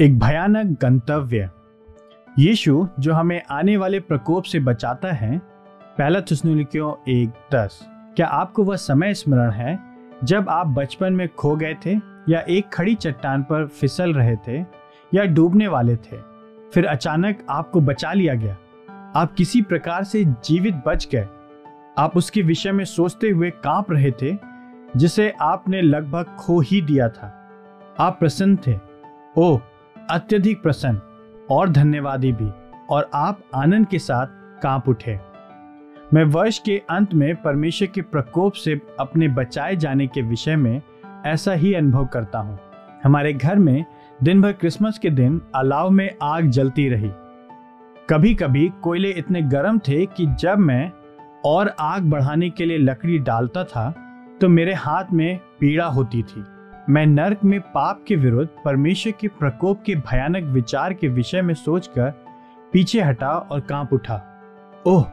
एक भयानक गंतव्य। यीशु, जो हमें आने वाले प्रकोप से बचाता है, पहला थुसनुलिकियों एक दस। क्या आपको वह समय स्मरण है, जब आप बचपन में खो गए थे, या एक खड़ी चट्टान पर फिसल रहे थे, या डूबने वाले थे? फिर अचानक आपको बचा लिया गया। आप किसी प्रकार से जीवित बच गए। आप उसके विषय में सोचते हुए काँप रहे थे, जिसे आपने लगभग खो ही दिया था। आप प्रसन्न थे। ओ अत्यधिक प्रसन्न और धन्यवादी भी, और आप आनंद के साथ काँप उठे। मैं वर्ष के अंत में परमेश्वर के प्रकोप से अपने बचाए जाने के विषय में ऐसा ही अनुभव करता हूँ। हमारे घर में दिन भर क्रिसमस के दिन अलाव में आग जलती रही। कभी कभी कोयले इतने गर्म थे कि जब मैं और आग बढ़ाने के लिए लकड़ी डालता था तो मेरे हाथ में पीड़ा होती थी। मैं नर्क में पाप के विरुद्ध, परमेश्वर के प्रकोप के भयानक विचार के विषय में सोचकर पीछे हटा और काँप उठा। ओह,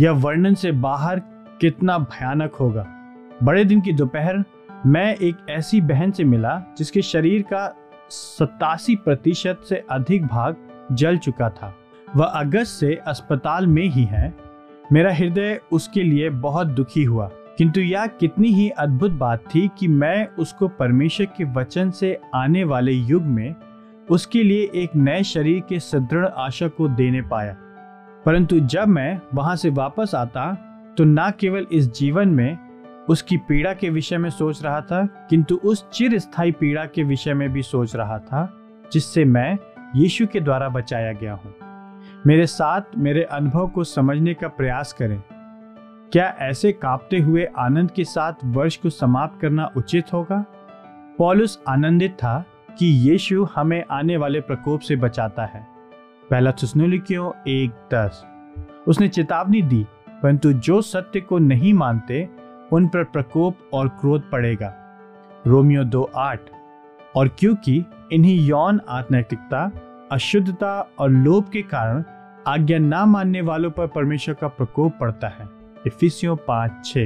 यह वर्णन से बाहर कितना भयानक होगा। बड़े दिन की दोपहर मैं एक ऐसी बहन से मिला, जिसके शरीर का सतासी प्रतिशत से अधिक भाग जल चुका था। वह अगस्त से अस्पताल में ही है। मेरा हृदय उसके लिए बहुत दुखी हुआ। किंतु यह कितनी ही अद्भुत बात थी कि मैं उसको परमेश्वर के वचन से आने वाले युग में उसके लिए एक नए शरीर के सुदृढ़ आशा को देने पाया। परंतु जब मैं वहाँ से वापस आता तो न केवल इस जीवन में उसकी पीड़ा के विषय में सोच रहा था, किंतु उस चिर स्थायी पीड़ा के विषय में भी सोच रहा था, जिससे मैं यीशु के द्वारा बचाया गया हूँ। मेरे साथ मेरे अनुभव को समझने का प्रयास करें। क्या ऐसे कांपते हुए आनंद के साथ वर्ष को समाप्त करना उचित होगा? पॉलुस आनंदित था कि यीशु हमें आने वाले प्रकोप से बचाता है। पहला थुसनुलिकियों एक दस। उसने चेतावनी दी, परंतु जो सत्य को नहीं मानते, उन पर प्रकोप और क्रोध पड़ेगा। रोमियो दो आठ। और क्योंकि इन्हीं यौन आत्मैतिकता, अशुद्धता और लोभ के कारण आज्ञा ना मानने वालों पर परमेश्वर का प्रकोप पड़ता है इफिसियों पाँच, छ।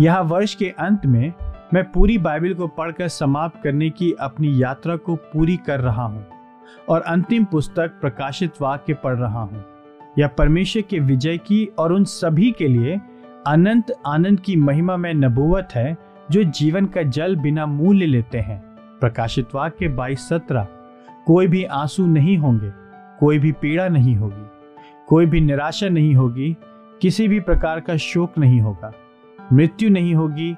यह वर्ष के अंत में मैं पूरी बाइबल को पढ़कर समाप्त करने की अपनी यात्रा को पूरी कर रहा हूँ और अंतिम पुस्तक प्रकाशित वाक्य पढ़ रहा हूँ। यह परमेश्वर के विजय की और उन सभी के लिए अनंत आनंद की महिमा में नबूवत है, जो जीवन का जल बिना मूल्य लेते हैं। प्रकाशित वाक्य बाईस, सत्रह। कोई भी आँसू नहीं होंगे, कोई भी पीड़ा नहीं होगी, कोई भी निराशा नहीं होगी किसी भी प्रकार का शोक नहीं होगा। मृत्यु नहीं होगी,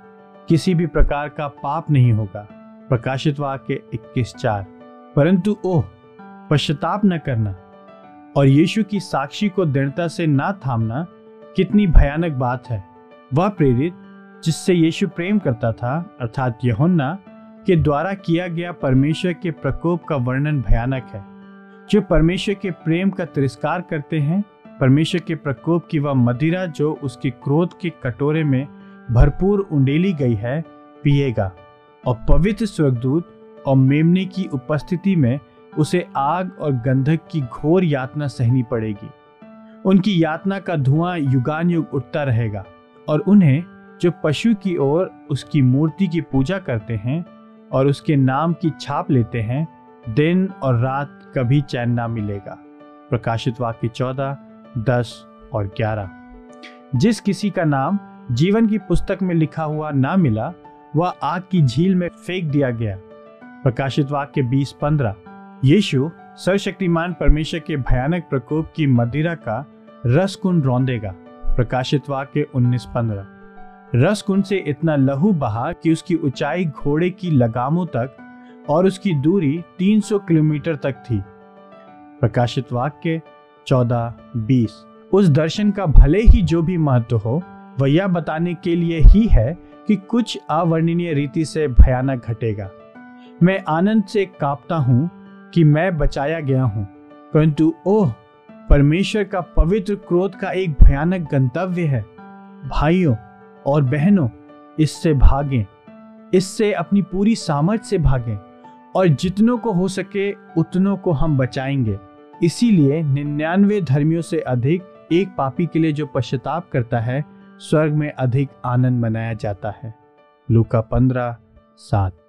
किसी भी प्रकार का पाप नहीं होगा। प्रकाशित वाक्य इक्कीस चार। परंतु ओह, पश्चाताप न करना और यीशु की साक्षी को दृढ़ता से ना थामना कितनी भयानक बात है। वह प्रेरित, जिससे यीशु प्रेम करता था, अर्थात यहोन्ना, के द्वारा किया गया परमेश्वर के प्रकोप का वर्णन भयानक है। जो परमेश्वर के प्रेम का तिरस्कार करते हैं परमेश्वर के प्रकोप की वह मदिरा जो उसके क्रोध के कटोरे में भरपूर उंडेली गई है, पिएगा। और पवित्र स्वर्गदूत और मेमने की उपस्थिति में उसे आग और गंधक की घोर यातना सहनी पड़ेगी। उनकी यातना का धुआँ युगान युग उठता रहेगा और उन्हें जो पशु की ओर उसकी मूर्ति की पूजा करते हैं और उसके नाम की छाप लेते हैं, दिन और रात कभी चैन ना मिलेगा। प्रकाशित वाक्य चौदह दस और ग्यारह। जिस किसी का नाम जीवन की पुस्तक में लिखा हुआ ना मिला, वह आग की झील में फेंक दिया गया। प्रकाशित वाक्य बीस पंद्रह। यीशु सर्वशक्तिमान परमेश्वर के भयानक प्रकोप की मदिरा का रस कुंड रौंदेगा। प्रकाशित वाक्य उन्नीस पंद्रह। रस कुंड से इतना लहू बहा कि उसकी ऊंचाई घोड़े की लगामों तक और उसकी दूरी 300 किलोमीटर तक थी। प्रकाशित वाक्य चौदह, बीस। उस दर्शन का भले ही जो भी महत्व हो, वह यह बताने के लिए ही है कि कुछ अवर्णनीय रीति से भयानक घटेगा। मैं आनंद से कांपता हूँ कि मैं बचाया गया हूँ। परंतु ओह, परमेश्वर का पवित्र क्रोध का एक भयानक गंतव्य है। भाइयों और बहनों, इससे भागें। इससे अपनी पूरी सामर्थ से भागें। और जितनों को हो सके, उतनों को हम बचाएँगे। इसीलिए निन्यानवे धर्मियों से अधिक एक पापी के लिए जो पश्चाताप करता है, स्वर्ग में अधिक आनंद मनाया जाता है। लूका पंद्रह, सात।